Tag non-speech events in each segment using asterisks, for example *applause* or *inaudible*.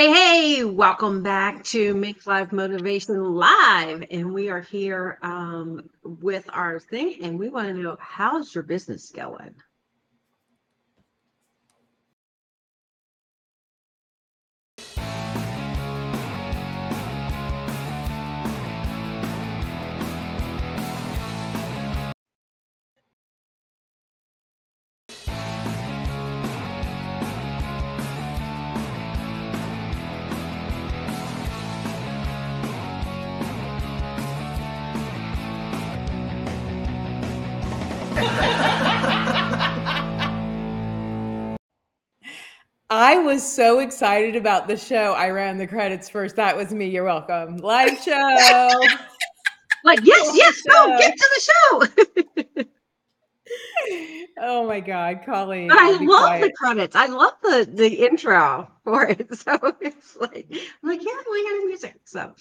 Hey, hey, welcome back to Mink Life Motivation Live. And we are here um, with our thing, and we want to know how's your business going? I was so excited about the show. I ran the credits first. That was me. You're welcome. Live show. *laughs* like, yes, yes, go get to the show. *laughs* oh my God, Colleen. But I love quiet. the credits. I love the the intro *laughs* for it. *laughs* So it's like, I'm like, yeah, we got music. So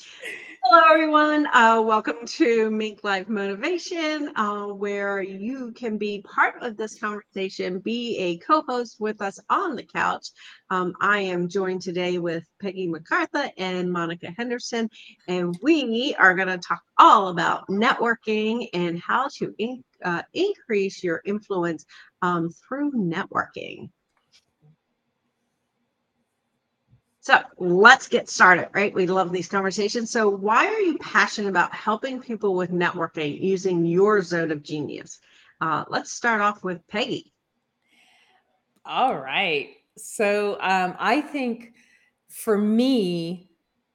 hello everyone. Uh, welcome to Mink Life Motivation, uh, where you can be part of this conversation, be a co-host with us on the couch. Um, I am joined today with Peggy McCartha and Monica Henderson, and we are going to talk all about networking and how to in, uh, increase your influence um, through networking. So let's get started, right? We love these conversations. So, why are you passionate about helping people with networking using your zone of genius? Uh, let's start off with Peggy. All right. So, um, I think for me,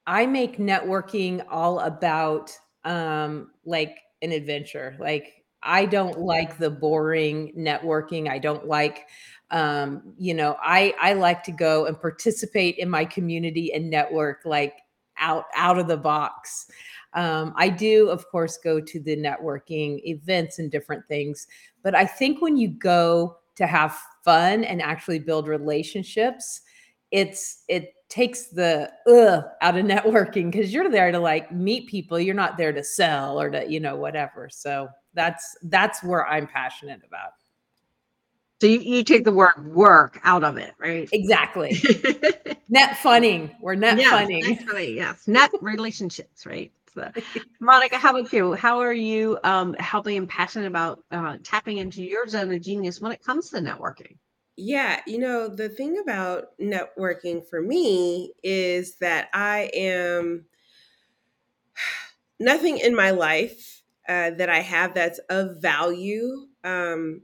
I make networking all about um, like an adventure. Like, I don't like the boring networking. I don't like um, you know, I I like to go and participate in my community and network like out out of the box. Um, I do, of course, go to the networking events and different things, but I think when you go to have fun and actually build relationships, it's it takes the uh out of *laughs* networking because you're there to like meet people. You're not there to sell or to you know whatever. So that's that's where I'm passionate about. So you, you take the word work out of it, right? Exactly. *laughs* net funning. We're net yes, funning. Net yes. Net relationships, right? So, Monica, how about you? How are you um, helping and passionate about uh, tapping into your zone of genius when it comes to networking? Yeah, you know, the thing about networking for me is that I am *sighs* nothing in my life uh, that I have that's of value um,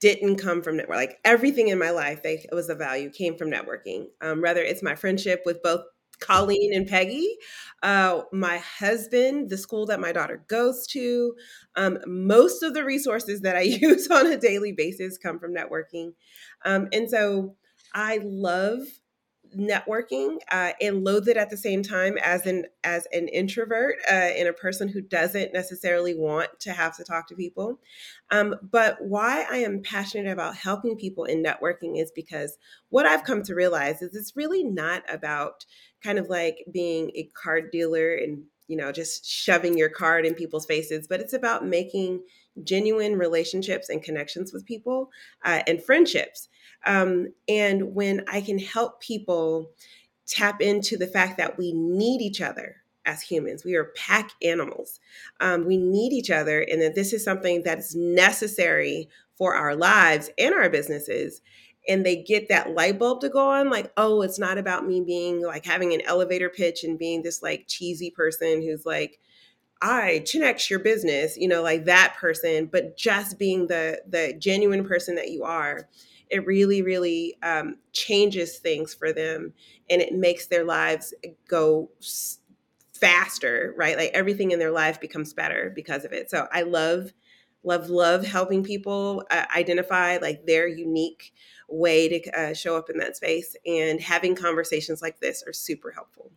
didn't come from network. Like everything in my life that was of value came from networking. Um, whether it's my friendship with both Colleen and Peggy, uh, my husband, the school that my daughter goes to. Um, most of the resources that I *laughs* use on a daily basis come from networking. Um, and so I love networking uh, and loathe it at the same time as an as an introvert uh, and a person who doesn't necessarily want to have to talk to people. Um, but why i am passionate about helping people in networking is because what i've come to realize is it's really not about kind of like being a card dealer and you know just shoving your card in people's faces but it's about making genuine relationships and connections with people uh, and friendships um, and when I can help people tap into the fact that we need each other as humans, we are pack animals. Um, we need each other, and that this is something that's necessary for our lives and our businesses. And they get that light bulb to go on, like, oh, it's not about me being like having an elevator pitch and being this like cheesy person who's like, I 10x your business, you know, like that person, but just being the the genuine person that you are it really, really um, changes things for them and it makes their lives go faster, right? Like everything in their life becomes better because of it. So I love, love, love helping people uh, identify like their unique way to uh, show up in that space. And having conversations like this are super helpful.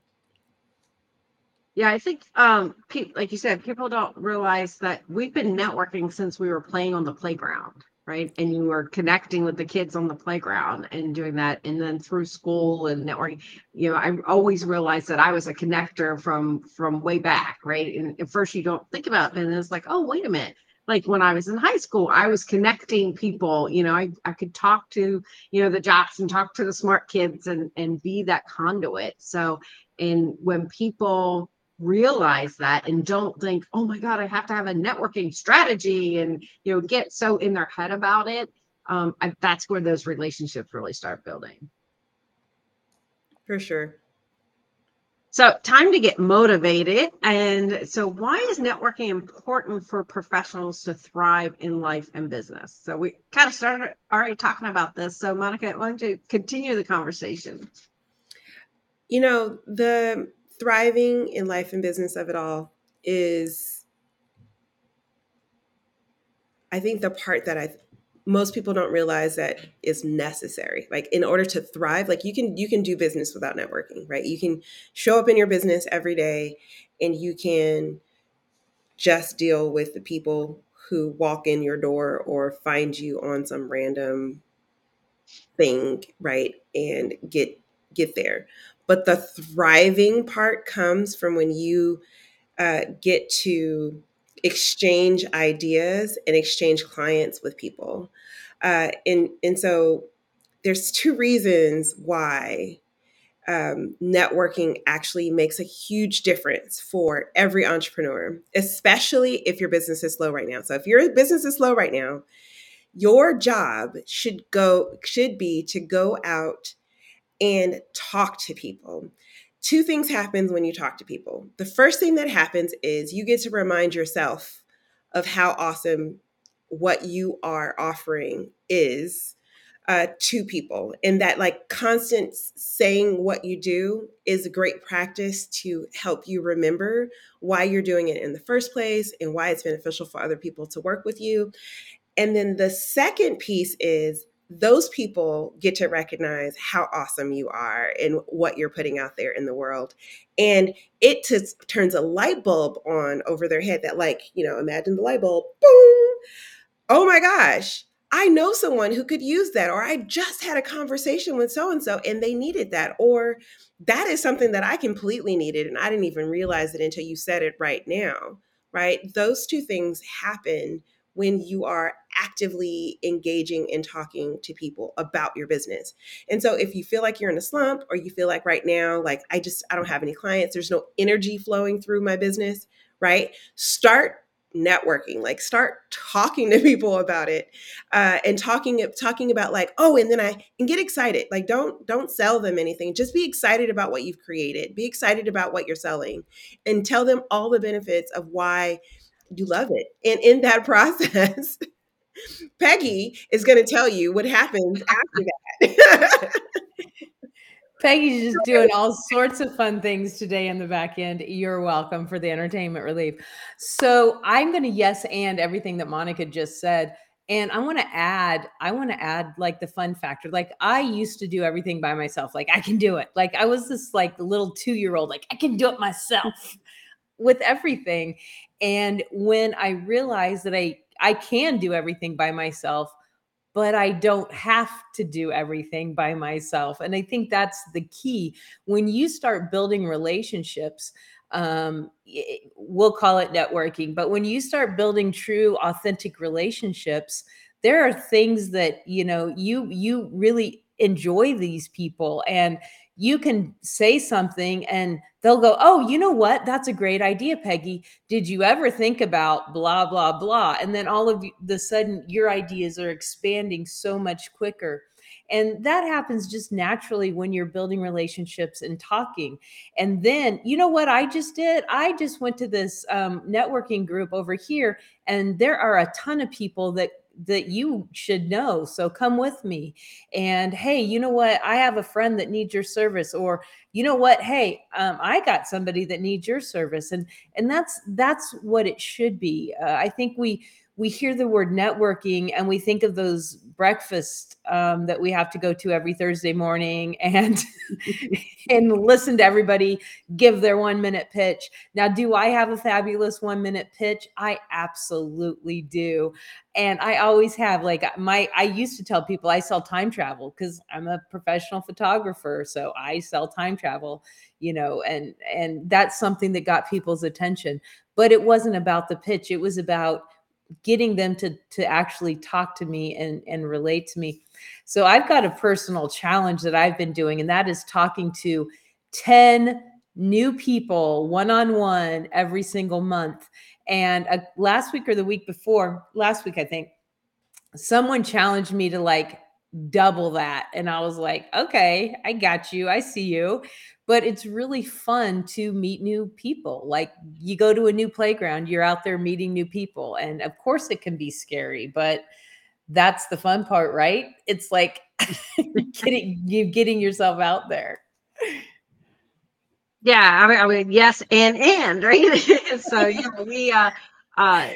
Yeah, I think, um, like you said, people don't realize that we've been networking since we were playing on the playground right? And you were connecting with the kids on the playground and doing that. And then through school and networking, you know, I always realized that I was a connector from from way back, right? And at first you don't think about it, and it's like, oh, wait a minute. like when I was in high school, I was connecting people, you know, I, I could talk to, you know, the jocks and talk to the smart kids and, and be that conduit. So, and when people realize that and don't think, oh my God, I have to have a networking strategy and, you know, get so in their head about it, um, I, that's where those relationships really start building. For sure. So, time to get motivated. And so, why is networking important for professionals to thrive in life and business? So, we kind of started already talking about this. So, Monica, why don't you continue the conversation? You know, the thriving in life and business of it all is, I think, the part that I most people don't realize that is necessary. Like in order to thrive like you can you can do business without networking right? You can show up in your business every day and you can just deal with the people who walk in your door or find you on some random thing right? And get get there but the thriving part comes from when you uh, get to exchange ideas and exchange clients with people. Uh, and and so there's two reasons why um, networking actually makes a huge difference for every entrepreneur, especially if your business is slow right now. So if your business is slow right now, your job should go should be to go out and talk to people two things happens when you talk to people. The first thing that happens is you get to remind yourself of how awesome what you are offering is uh, to people and that like constant saying what you do is a great practice to help you remember why you're doing it in the first place and why it's beneficial for other people to work with you and then the second piece is those people get to recognize how awesome you are and what you're putting out there in the world. And it just turns a light bulb on over their head that, like, you know, imagine the light bulb, boom. Oh my gosh, I know someone who could use that. Or I just had a conversation with so and so and they needed that. Or that is something that I completely needed and I didn't even realize it until you said it right now. Right. Those two things happen when you are actively engaging and talking to people about your business. And so if you feel like you're in a slump or you feel like right now like I just I don't have any clients, there's no energy flowing through my business, right? Start networking like start talking to people about it uh, and talking talking about like oh and then i and get excited like don't don't sell them anything just be excited about what you've created be excited about what you're selling and tell them all the benefits of why you love it. And in that *laughs* process, Peggy is going to tell you what happens after that. Peggy's just *laughs* doing all sorts of fun things today in the back end. You're welcome for the entertainment relief. So I'm going to yes and everything that Monica just said. And I want to add, I want to add like the fun factor. Like I used to do everything by myself. Like I can do it. Like I was this like little two year old, like I can do it myself *laughs* with everything. And when I realized that I I can do everything by myself, but I don't have to do everything by myself. And I think that's the key. When you start building relationships, um, we'll call it networking, but when you start building true, authentic relationships, there are things that you know you you really enjoy these people and you can say something and they'll go, Oh, you know what? That's a great idea, Peggy. Did you ever think about blah, blah, blah? And then all of the sudden, your ideas are expanding so much quicker. And that happens just naturally when you're building relationships and talking. And then, you know what I just did? I just went to this um, networking group over here, and there are a ton of people that that you should know. So come with me. And hey, you know what? I have a friend that needs your service or you know what? Hey, um, I got somebody that needs your service. And and that's that's what it should be. Uh, I think we we hear the word networking and we think of those breakfasts um, that we have to go to every Thursday morning *laughs* and and listen to everybody give their one minute pitch. Now, do I have a fabulous one minute pitch? I absolutely do, and I always have. Like my, I used to tell people I sell time travel because I'm a professional photographer, so I sell time travel. You know, and and that's something that got people's attention. But it wasn't about the pitch; it was about getting them to to actually talk to me and and relate to me. So i've got a personal challenge that i've been doing and that is talking to 10 new people one on one every single month. And uh, last week or the week before last week i think someone challenged me to like double that and i was like okay i got you i see you but it's really fun to meet new people. Like you go to a new playground, you're out there meeting new people. And of course it can be scary, but that's the fun part, right? It's like *laughs* getting you getting yourself out there. Yeah, I mean, I mean yes, and and right. *laughs* so yeah, we uh uh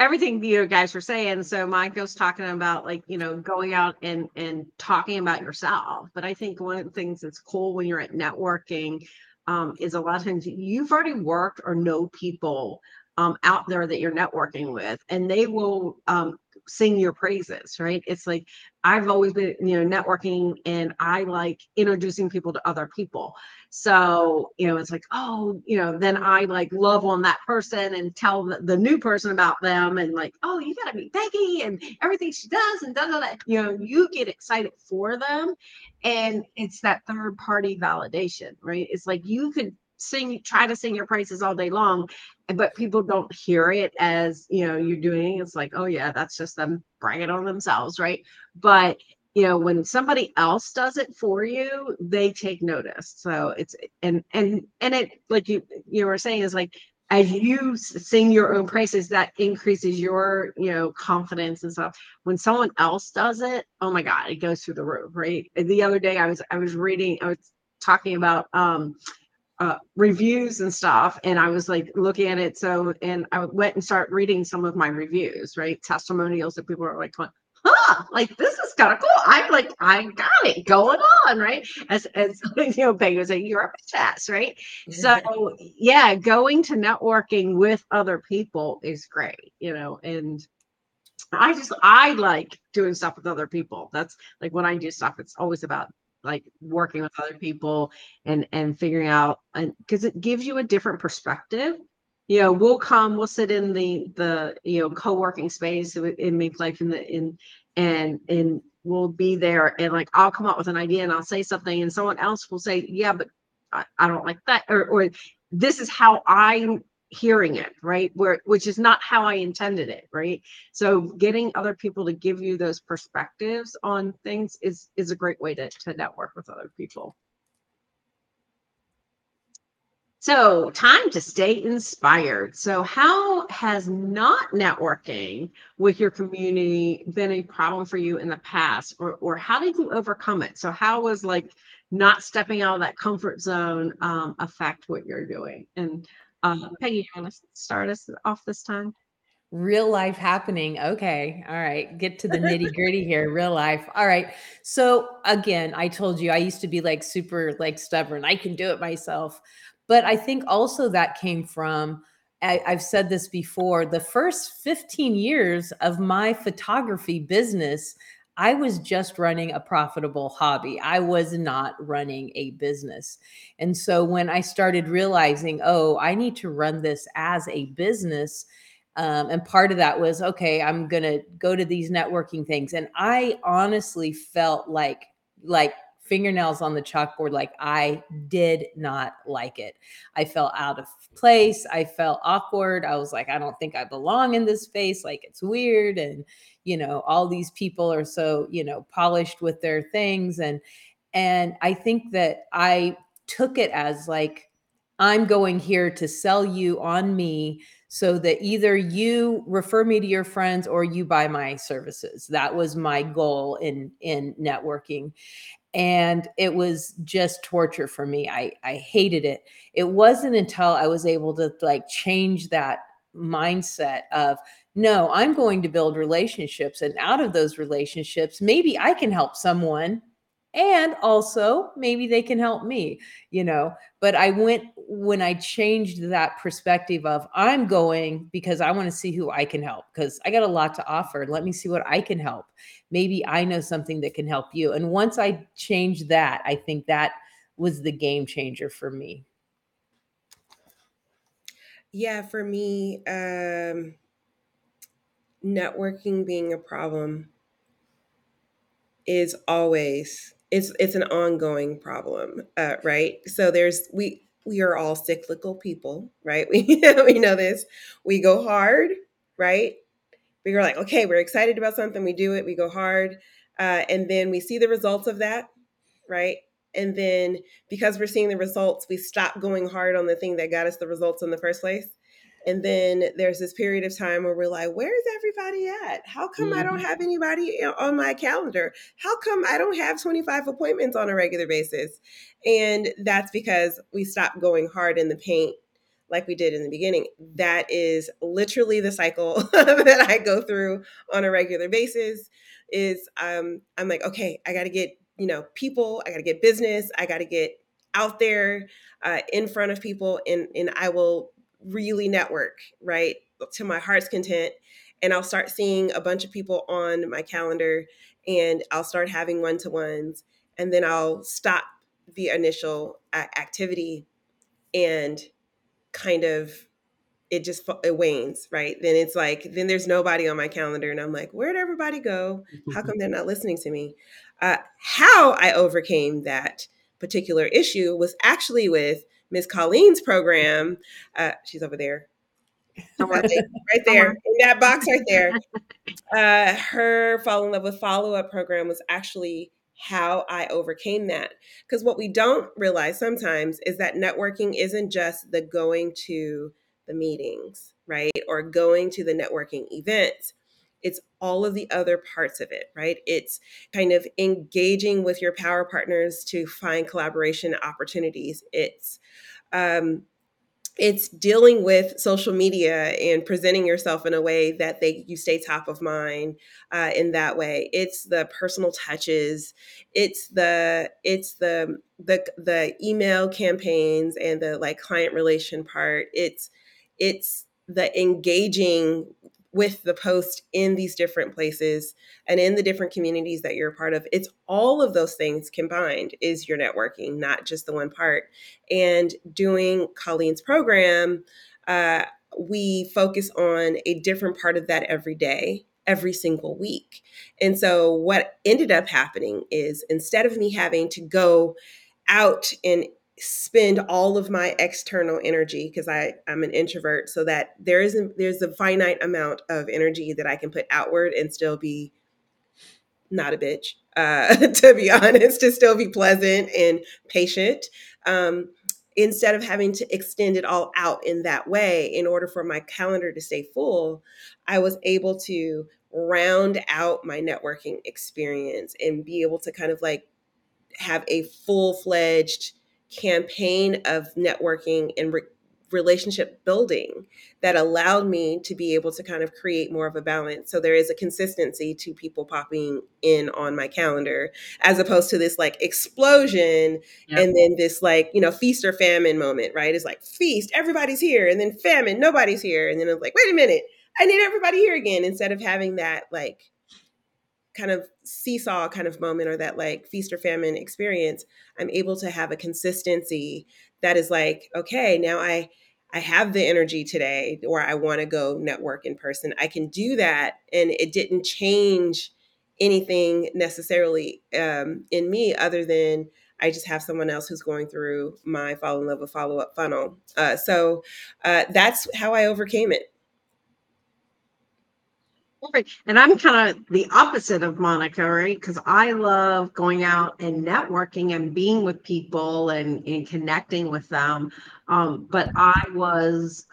everything you guys were saying. So Michael's talking about like, you know, going out and and talking about yourself. But I think one of the things that's cool when you're at networking um, is a lot of times you've already worked or know people um, out there that you're networking with, and they will um, sing your praises, right? It's like I've always been, you know, networking and I like introducing people to other people. So, you know, it's like, oh, you know, then I like love on that person and tell the, the new person about them and like, oh, you got to meet Becky and everything she does and da da da. You know, you get excited for them. And it's that third party validation, right? It's like you could sing try to sing your praises all day long eh, but people don't hear it as you know you're doing it's like oh yeah that's just them bragging on themselves right but you know when somebody else does it for you they take notice. So it's and and and it like you you were saying is like as you sing your own praises that increases your you know confidence and stuff. When someone else does it oh my god it goes through the roof right? The other day i was i was reading i was talking about um uh, reviews and stuff and i was like looking at it so and i went and started reading some of my reviews right? Testimonials that people are like huh like this is kind of cool. I'm like i got it going on right? As as *laughs* you know Peggy was saying you're a bitch right? So yeah going to networking with other people is great you know and I just I like doing stuff with other people. That's like when I do stuff, it's always about like working with other people and and figuring out and because it gives you a different perspective you know we'll come we'll sit in the the you know co-working space in Mink Life in the in and and we'll be there and like i'll come up with an idea and i'll say something and someone else will say yeah but i, I don't like that or, or this is how I'm hearing it right? Where which is not how i intended it right? So getting other people to give you those perspectives on things is is a great way to, to network with other people so time to stay inspired so how has not networking with your community been a problem for you in the past or or how did you overcome it so how was like not stepping out of that comfort zone um, affect what you're doing and um, Peggy, you want to start us off this time? Real life happening. Okay. All right. Get to the nitty gritty here. Real life. All right. So, again, I told you I used to be like super like stubborn. I can do it myself. But I think also that came from, I, I've said this before, the first 15 years of my photography business, I was just running a profitable hobby. I was not running a business. And so when I started realizing, oh, I need to run this as a business, um, and part of that was, okay, I'm going to go to these networking things. And I honestly felt like, like, fingernails on the chalkboard like I did not like it. I felt out of place. I felt awkward. I was like, I don't think I belong in this space. Like it's weird. And you know all these people are so you know polished with their things and and i think that i took it as like i'm going here to sell you on me so that either you refer me to your friends or you buy my services that was my goal in in networking and it was just torture for me i i hated it it wasn't until i was able to like change that mindset of no, I'm going to build relationships. And out of those relationships, maybe I can help someone. And also, maybe they can help me, you know. But I went when I changed that perspective of I'm going because I want to see who I can help because I got a lot to offer. Let me see what I can help. Maybe I know something that can help you. And once I changed that, I think that was the game changer for me. Yeah, for me, um, networking being a problem is always it's it's an ongoing problem, uh, right? So there's we we are all cyclical people, right? *laughs* We we know this. We go hard, right? We're like, okay, we're excited about something, we do it, we go hard, uh, and then we see the results of that, right? And then because we're seeing the results, we stop going hard on the thing that got us the results in the first place. And then there's this period of time where we're like, where's everybody at? How come mm-hmm. I don't mm-hmm. have anybody on my calendar? How come I don't have 25 appointments on a regular basis? And that's because we stopped going hard in the paint like we did in the beginning. That is literally the cycle *laughs* that I go through on a regular basis is um, I'm like, okay, I got to get, you know, people, I got to get business, I got to get out there uh, in front of people and, and I will really network, right? To my heart's content. And I'll start seeing a bunch of people on my calendar and I'll start having one to ones. And then I'll stop the initial activity and kind of it just it wanes right then it's like then there's nobody on my calendar and i'm like where'd everybody go *laughs* how come they're not listening to me uh, how i overcame that particular issue was actually with Miss Colleen's program. Uh, she's over there. right there *laughs* in that box right there. *laughs* Uh, her fall in love with follow up program was actually how I overcame that. Because what we don't realize sometimes is that networking isn't just the going to the meetings, right? Or going to the networking events. It's all of the other parts of it, right? It's kind of engaging with your power partners to find collaboration opportunities. It's um, it's dealing with social media and presenting yourself in a way that they you stay top of mind uh, in that way it's the personal touches it's the it's the the the email campaigns and the like client relation part it's it's the engaging with the post in these different places and in the different communities that you're a part of it's all of those things combined is your networking not just the one part. And doing colleen's program uh, we focus on a different part of that every day every single week. And so what ended up happening is instead of me having to go out and spend all of my external energy because I I'm an introvert so that there isn't there's a finite amount of energy that I can put outward and still be not a bitch uh, *laughs* to be honest to still be pleasant and patient um, instead of having to extend it all out in that way in order for my calendar to stay full I was able to round out my networking experience and be able to kind of like have a full-fledged campaign of networking and re- relationship building that allowed me to be able to kind of create more of a balance. So there is a consistency to people popping in on my calendar as opposed to this like explosion and then this like, you know, feast or famine moment, right? It's like feast, everybody's here, and then famine, nobody's here. And then it's like, wait a minute, I need everybody here again instead of having that like kind of seesaw kind of moment or that like feast or famine experience i'm able to have a consistency that is like okay now i i have the energy today or i want to go network in person i can do that and it didn't change anything necessarily um, in me other than I just have someone else who's going through my fall in love with follow up funnel. Uh, so uh, that's how I overcame it. And I'm kind of the opposite of Monica, right? Because I love going out and networking and being with people and, and connecting with them. Um, but I was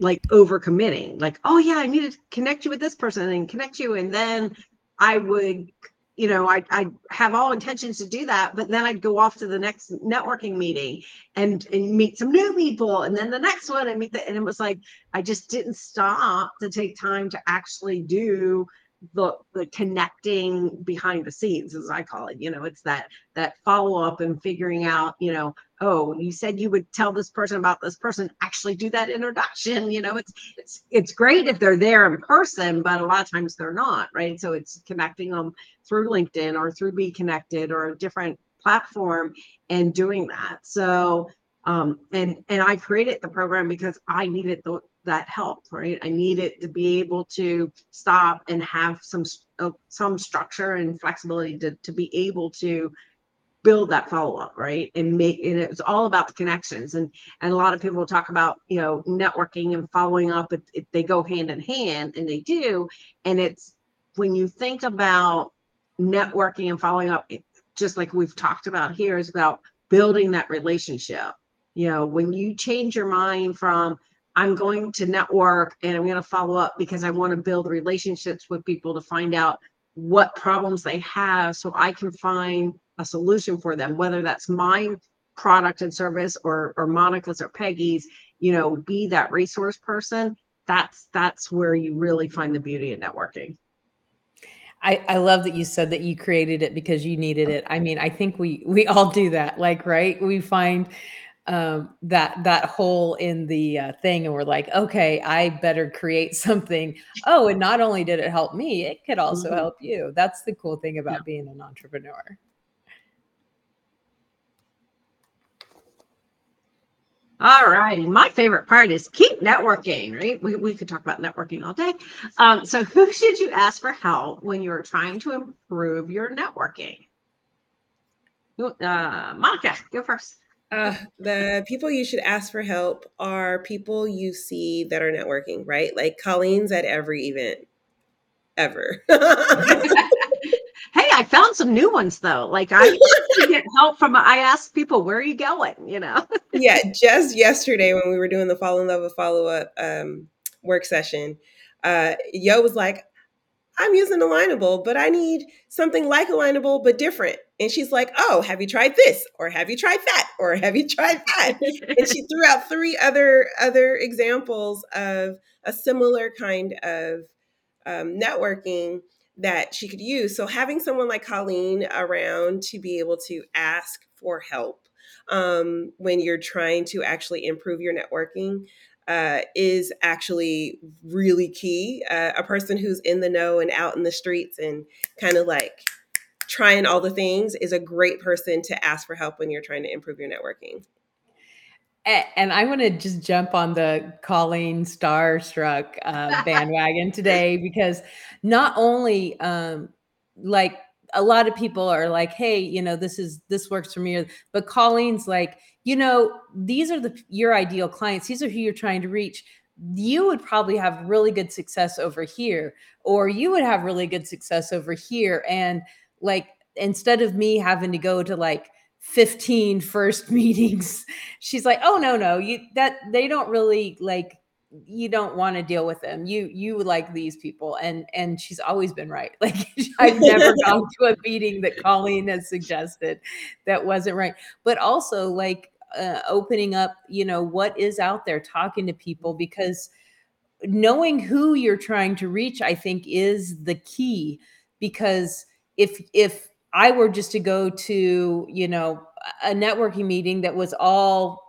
like overcommitting, like, oh yeah, I need to connect you with this person and connect you. And then I would you know, I I have all intentions to do that, but then I'd go off to the next networking meeting and and meet some new people, and then the next one and meet the and it was like I just didn't stop to take time to actually do the the connecting behind the scenes as i call it you know it's that that follow up and figuring out you know oh you said you would tell this person about this person actually do that introduction you know it's it's it's great if they're there in person but a lot of times they're not right so it's connecting them through linkedin or through be connected or a different platform and doing that so um and and i created the program because i needed the that help, right? I needed to be able to stop and have some uh, some structure and flexibility to to be able to build that follow up, right? And make and it's all about the connections. And and a lot of people talk about you know networking and following up. It, it, they go hand in hand, and they do. And it's when you think about networking and following up, it, just like we've talked about here, is about building that relationship. You know, when you change your mind from I'm going to network and I'm going to follow up because I want to build relationships with people to find out what problems they have so I can find a solution for them, whether that's my product and service or or Monica's or Peggy's, you know, be that resource person. That's that's where you really find the beauty in networking. I, I love that you said that you created it because you needed it. I mean, I think we we all do that. Like, right? We find um, that that hole in the uh, thing, and we're like, okay, I better create *laughs* something. Oh, and not only did it help me, it could also mm-hmm. help you. That's the cool thing about yeah. being an entrepreneur. All right. My favorite part is keep networking, right? We, we could talk about networking all day. Um, so, who should you ask for help when you're trying to improve your networking? Uh, Monica, go first. Uh, the people you should ask for help are people you see that are networking, right? Like Colleen's at every event ever. *laughs* *laughs* I found some new ones though. Like I get *laughs* help from I ask people, where are you going? You know? yeah, just yesterday when we were doing the fall in love with follow up um, work session, uh, Yo was like, I'm using Alignable, but I need something like Alignable, but different. And she's like, Oh, have you tried this? Or have you tried that? Or have you tried that? and she threw out three other other examples of a similar kind of um, networking that she could use. So having someone like Colleen around to be able to ask for help um, when you're trying to actually improve your networking uh, is actually really key. Uh, a person who's in the know and out in the streets and kind of like trying all the things is a great person to ask for help when you're trying to improve your networking. And I want to just jump on the Colleen Starstruck uh, *laughs* bandwagon today because not only um, like a lot of people are like, hey, you know, this is this works for me, but Colleen's like, you know, these are the your ideal clients. These are who you're trying to reach. You would probably have really good success over here, or you would have really good success over here. And like instead of me having to go to like 15 first *laughs* meetings. She's like oh no no you that they don't really like you don't want to deal with them. You you like these people. And and she's always been right. *laughs* Like i've never *laughs* gone to a meeting that colleen has suggested that wasn't right. But also like uh, opening up you know what is out there talking to people because knowing who you're trying to reach i think is the key. Because if if I were just to go to, you know, a networking meeting that was all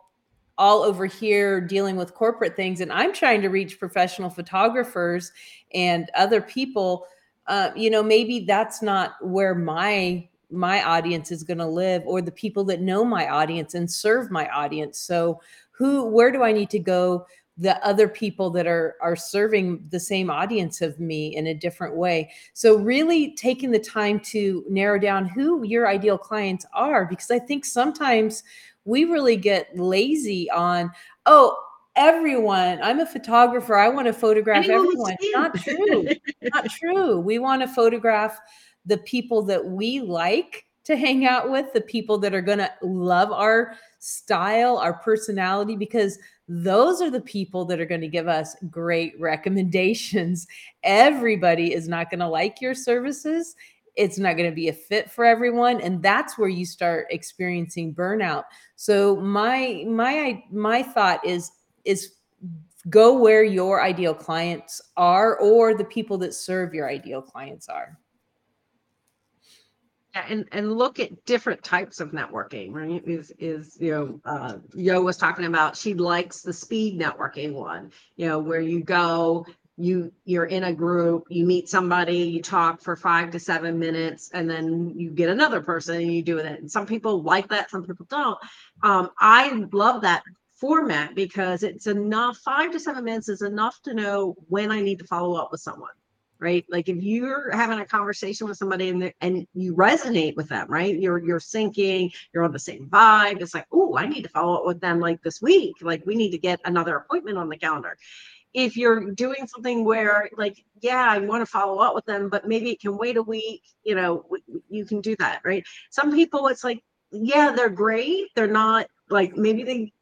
all over here dealing with corporate things and I'm trying to reach professional photographers and other people uh, you know maybe that's not where my my audience is going to live or the people that know my audience and serve my audience. So who where do i need to go the other people that are are serving the same audience of me in a different way. So really taking the time to narrow down who your ideal clients are because i think sometimes we really get lazy on oh everyone i'm a photographer i want to photograph everyone. not true not true. We want to photograph the people that we like to hang out with the people that are going to love our style our personality because those are the people that are going to give us great recommendations. Everybody is not going to like your services. It's not going to be a fit for everyone and that's where you start experiencing burnout. So my my my thought is is go where your ideal clients are or the people that serve your ideal clients are. Yeah, and and look at different types of networking right? Is is you know uh yo was talking about she likes the speed networking one you know where you go you you're in a group you meet somebody you talk for five to seven minutes and then you get another person and you do it. And some people like that some people don't. Um i love that format because it's enough five to seven minutes is enough to know when I need to follow up with someone right? Like if you're having a conversation with somebody and and you resonate with them, right? You're you're syncing, you're on the same vibe. It's like, oh, I need to follow up with them like this week. Like we need to get another appointment on the calendar. If you're doing something where like, yeah, I want to follow up with them, but maybe it can wait a week, you know, you can do that, right? Some people it's like, yeah, they're great. They're not like maybe they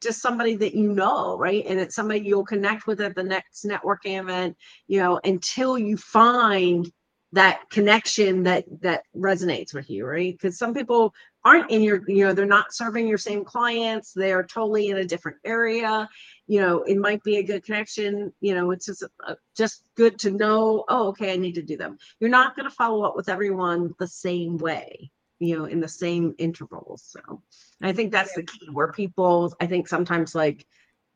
just somebody that you know, right? And it's somebody you'll connect with at the next networking event, you know, until you find that connection that that resonates with you, right? Because some people aren't in your, you know, they're not serving your same clients, they're totally in a different area. You know, it might be a good connection. You know, it's just uh, just good to know. Oh, okay, I need to do them. You're not going to follow up with everyone the same way, you know, in the same intervals. So I think that's the key where people, I think sometimes like,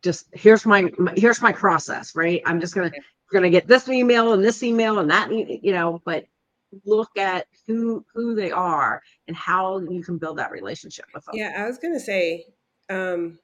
just here's my, my here's my process, right? I'm just gonna gonna get this email and this email and that, you know, but look at who who they are and how you can build that relationship with them. Yeah, I was gonna say, um,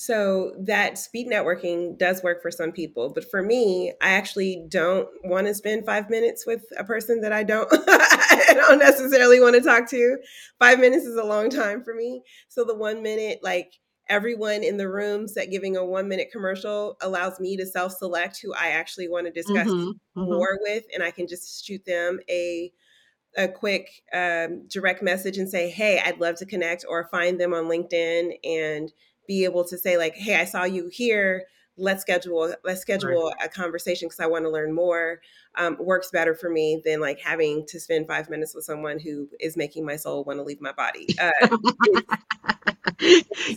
so that speed networking does work for some people, but for me, I actually don't want to spend five minutes with a person that I don't *laughs* I don't necessarily want to talk to. Five minutes is a long time for me. So the one minute, like everyone in the room set giving a one minute commercial allows me to self select who I actually want to discuss mm-hmm, mm-hmm. more mm-hmm. with, and I can just shoot them a a quick um, direct message and say, "Hey, I'd love to connect," or find them on LinkedIn and be able to say like, "Hey, I saw you here. Let's schedule let's schedule right. a conversation because I want to learn more." Um, works better for me than like having to spend five minutes with someone who is making my soul want to leave my body. Uh, *laughs*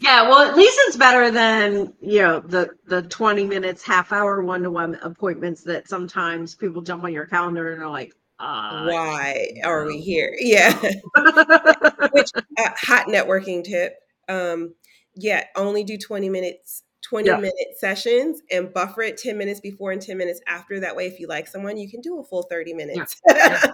yeah, well, at least it's better than you know the the twenty minutes, half hour, one to one appointments that sometimes people jump on your calendar and are like, uh, why are we here? *laughs* Yeah. *laughs* Which uh, hot networking tip. Um, yeah, only do 20 minutes 20 yeah. minute sessions and buffer it 10 minutes before and 10 minutes after. That way if you like someone you can do a full 30 minutes. Yeah. *laughs*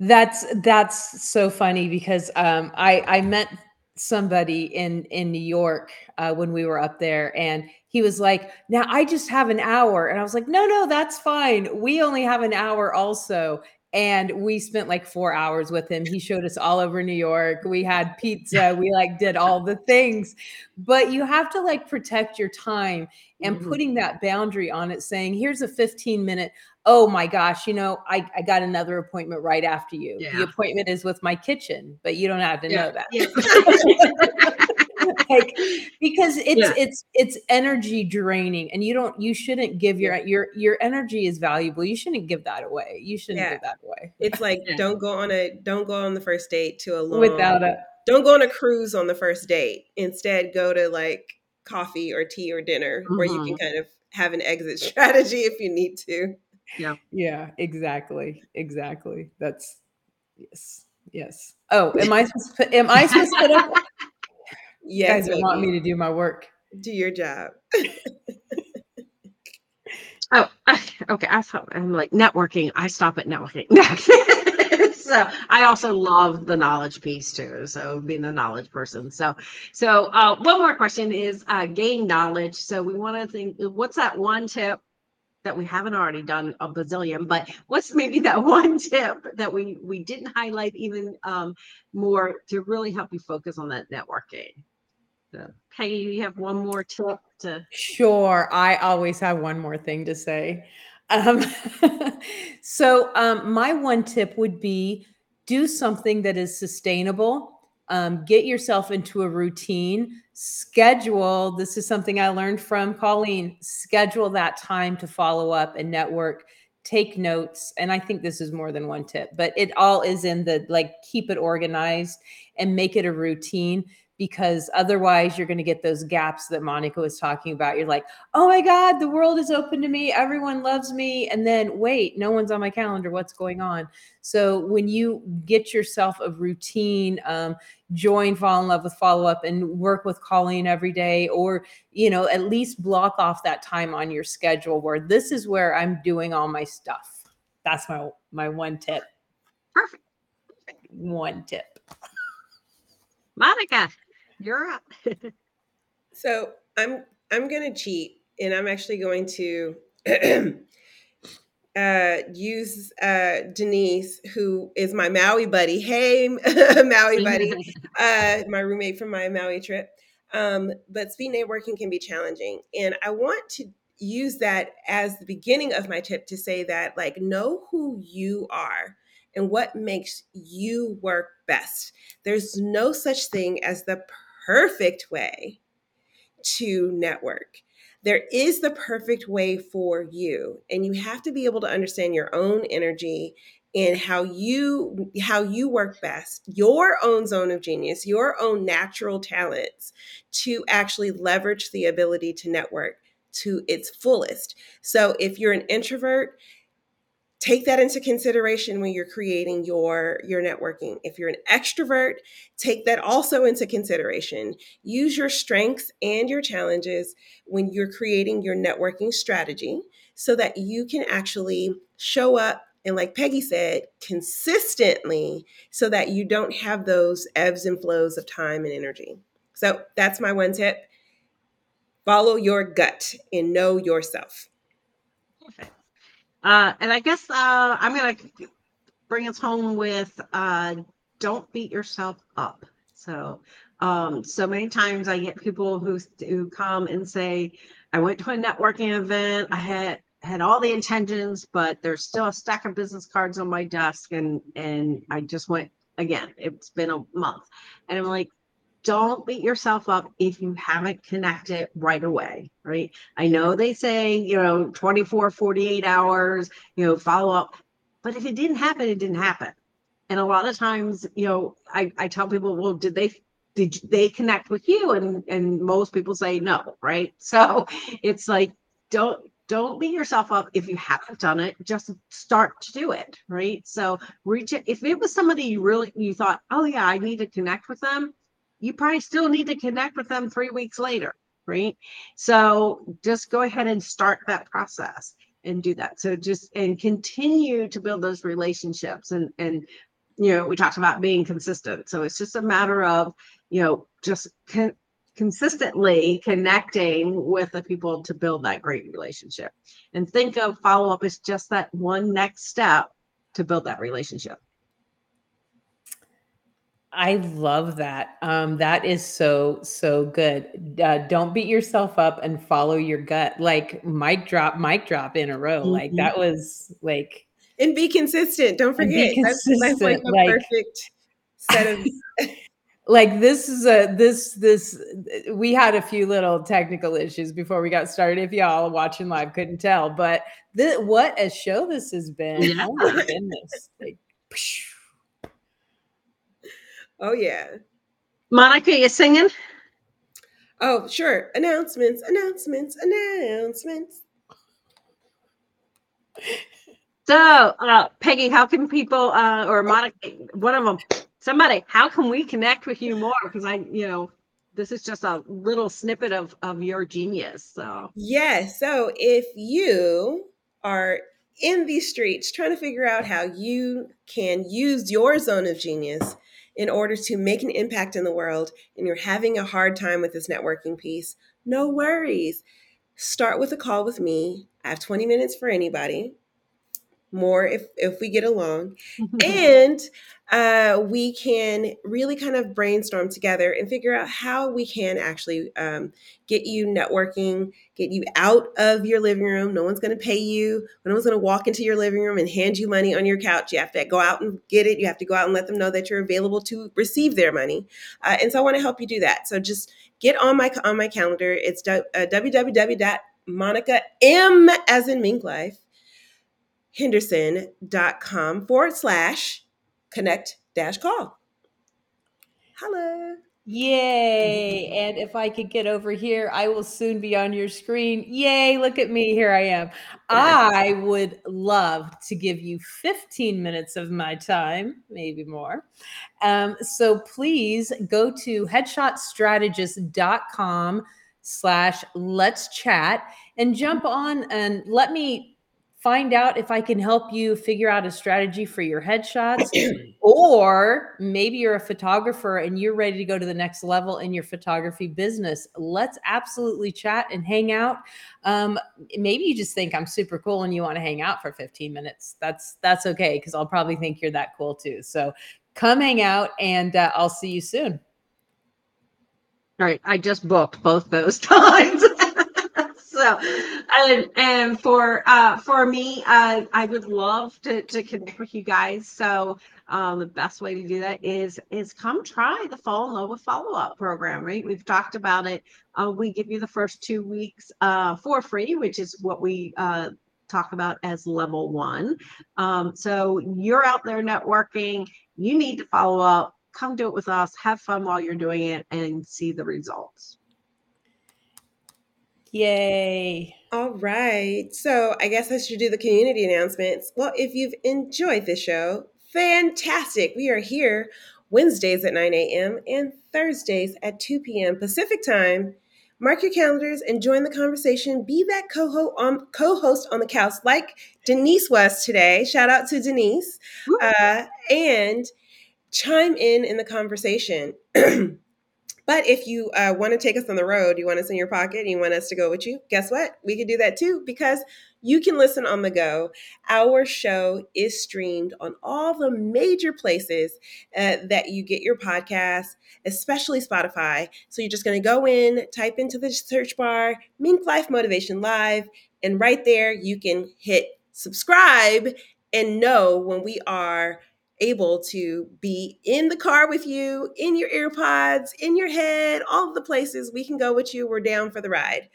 that's that's so funny because um, i i met somebody in in new york uh, when we were up there and he was like now i just have an hour. And i was like no no that's fine. We only have an hour also and we spent like four hours with him he showed us all over new york we had pizza we like did all the things but you have to like protect your time and mm-hmm. putting that boundary on it saying here's a 15 minute oh my gosh you know i, I got another appointment right after you yeah. the appointment is with my kitchen but you don't have to yeah. know that yeah. *laughs* *laughs* *laughs* like because it's yeah. it's it's energy draining and you don't you shouldn't give your your your energy is valuable you shouldn't give that away you shouldn't yeah. give that away it's like yeah. don't go on a don't go on the first date to a long without a don't go on a cruise on the first date instead go to like coffee or tea or dinner mm-hmm. where you can mm-hmm. kind of have an exit *laughs* strategy if you need to yeah yeah exactly exactly that's yes yes oh am i supposed to, am i supposed to put up *laughs* Yes, you guys want me to do my work. Do your job. oh, *laughs* okay. I thought I'm like networking. I stop at networking. *laughs* so I also love the knowledge piece too. So being a knowledge person. So, so uh, one more question is uh, gain knowledge. So we want to think, what's that one tip that we haven't already done a bazillion, but what's maybe that *laughs* one tip that we we didn't highlight even um, more to really help you focus on that networking? Peggy, you have one more tip to. Sure. I always have one more thing to say. Um, *laughs* so, um, my one tip would be do something that is sustainable. Um, get yourself into a routine. Schedule. This is something I learned from Colleen. Schedule that time to follow up and network. Take notes. And I think this is more than one tip, but it all is in the like keep it organized and make it a routine because otherwise you're going to get those gaps that Monica was talking about. You're like, oh my God, the world is open to me. Everyone loves me. And then wait, no one's on my calendar. What's going on? So when you get yourself a routine, um, join Fall in Love with Follow Up and work with Colleen every day, or, you know, at least block off that time on your schedule where this is where I'm doing all my stuff. That's my, my one tip. Perfect. One tip. Monica, you're up. *laughs* So I'm I'm gonna cheat, and I'm actually going to *clears throat* uh, use uh, Denise, who is my Maui buddy. Hey, *laughs* Maui *laughs* buddy, uh, my roommate from my Maui trip. Um, but speed networking can be challenging, and I want to use that as the beginning of my tip to say that, like, know who you are and what makes you work best. There's no such thing as the perfect way to network. There is the perfect way for you and you have to be able to understand your own energy and how you how you work best. Your own zone of genius your own natural talents to actually leverage the ability to network to its fullest. So if you're an introvert take that into consideration when you're creating your your networking. If you're an extrovert take that also into consideration. Use your strengths and your challenges when you're creating your networking strategy so that you can actually show up and like peggy said consistently so that you don't have those ebbs and flows of time and energy. So that's my one tip. Follow your gut and know yourself. Perfect. Uh, and I guess uh, I'm going to bring us home with uh, don't beat yourself up. So, um, so many times I get people who who come and say, "I went to a networking event. I had had all the intentions, but there's still a stack of business cards on my desk, and and I just went again. It's been a month, and I'm like, don't beat yourself up if you haven't connected right away, right? I know they say, you know, 24, 48 hours, you know, follow up. But if it didn't happen, it didn't happen. And a lot of times, you know, I, I tell people, well, did they did they connect with you? And and most people say no, right? *laughs* So it's like don't don't beat yourself up if you haven't done it just start to do it right so reach it if it was somebody you really you thought oh yeah i need to connect with them you probably still need to connect with them three weeks later, right? So just go ahead and start that process and do that. So just and continue to build those relationships and and you know we talked about being consistent. So it's just a matter of you know just con- consistently connecting with the people to build that great relationship. And think of follow up as just that one next step to build that relationship. I love that. Um, that is so so good. Uh, don't beat yourself up and follow your gut. Like mic drop, mic drop in a row. Mm-hmm. Like that was like and be consistent. Don't forget consistent. That's, that's, like a like, perfect set of. *laughs* like this is a this this we had a few little technical issues before we got started if y'all watching live couldn't tell but the, what a show this has been yeah. oh my goodness like psh, Oh yeah. Monica, you singing? Oh, sure. Announcements, announcements, announcements. *laughs* So, uh, Peggy, how can people, uh, or Monica, one of them, somebody, how can we connect with you more? Because I, you know, this is just a little snippet of of your genius. So, yeah. So, if you are in these streets trying to figure out how you can use your zone of genius in order to make an impact in the world and you're having a hard time with this networking piece, no worries. Start with a call with me. I have 20 minutes for anybody more if if we get along. *laughs* And uh, we can really kind of brainstorm together and figure out how we can actually um, get you networking get you out of your living room. No one's going to pay you. No one's going to walk into your living room and hand you money on your couch. You have to go out and get it. You have to go out and let them know that you're available to receive their money. Uh, and so i want to help you do that. So just get on my on my calendar. It's uh, www.monica m as in mink life henderson.com forward slash connect dash call. Hello. Yay. And if I could get over here, I will soon be on your screen. Yay. Look at me. Here I am. I would love to give you 15 minutes of my time, maybe more. Um, so please go to headshotstrategist.com slash let's chat and jump on and let me find out if I can help you figure out a strategy for your headshots. *clears throat* or maybe you're a photographer and you're ready to go to the next level in your photography business. Let's absolutely chat and hang out. Um, maybe you just think I'm super cool and you want to hang out for 15 minutes. That's that's okay because I'll probably think you're that cool too. So come hang out and uh, I'll see you soon. All right, I just booked both those *laughs* times. So and, and for uh, for me uh, i would love to, to connect with you guys. So um, the best way to do that is is come try the fall in love with follow-up program right? We've talked about it. Uh, we give you the first two weeks uh, for free which is what we uh, talk about as level one. Um, so you're out there networking. You need to follow up. Come do it with us. Have fun while you're doing it and see the results Yay. All right. So I guess I should do the community announcements. Well, if you've enjoyed the show, fantastic. We are here Wednesdays at 9 a.m. and Thursdays at 2 p.m. Pacific time. Mark your calendars and join the conversation. Be that co-host on, co-host on the couch like Denise was today. Shout out to Denise. Uh, and chime in in the conversation. *clears throat* But if you uh, want to take us on the road, you want us in your pocket, and you want us to go with you, guess what? We can do that too because you can listen on the go. Our show is streamed on all the major places uh, that you get your podcast, especially Spotify. So you're just going to go in, type into the search bar, Mink Life Motivation Live, and right there you can hit subscribe and know when we are able to be in the car with you, in your earpods, in your head, all the places we can go with you. We're down for the ride.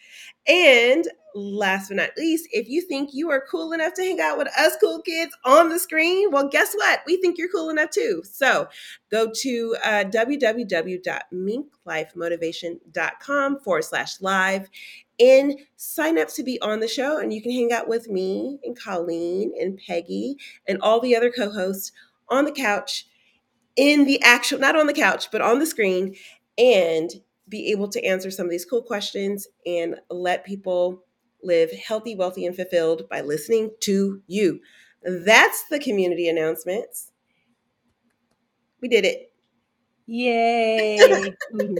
And last but not least, if you think you are cool enough to hang out with us cool kids on the screen, well, guess what? We think you're cool enough too. So go to uh, www.minklifemotivation.com forward slash live and sign up to be on the show. And you can hang out with me and Colleen and Peggy and all the other co hosts on the couch in the actual, not on the couch, but on the screen and be able to answer some of these cool questions and let people live healthy, wealthy, and fulfilled by listening to you. That's the community announcements. We did it. Yay. *laughs* Mm-hmm.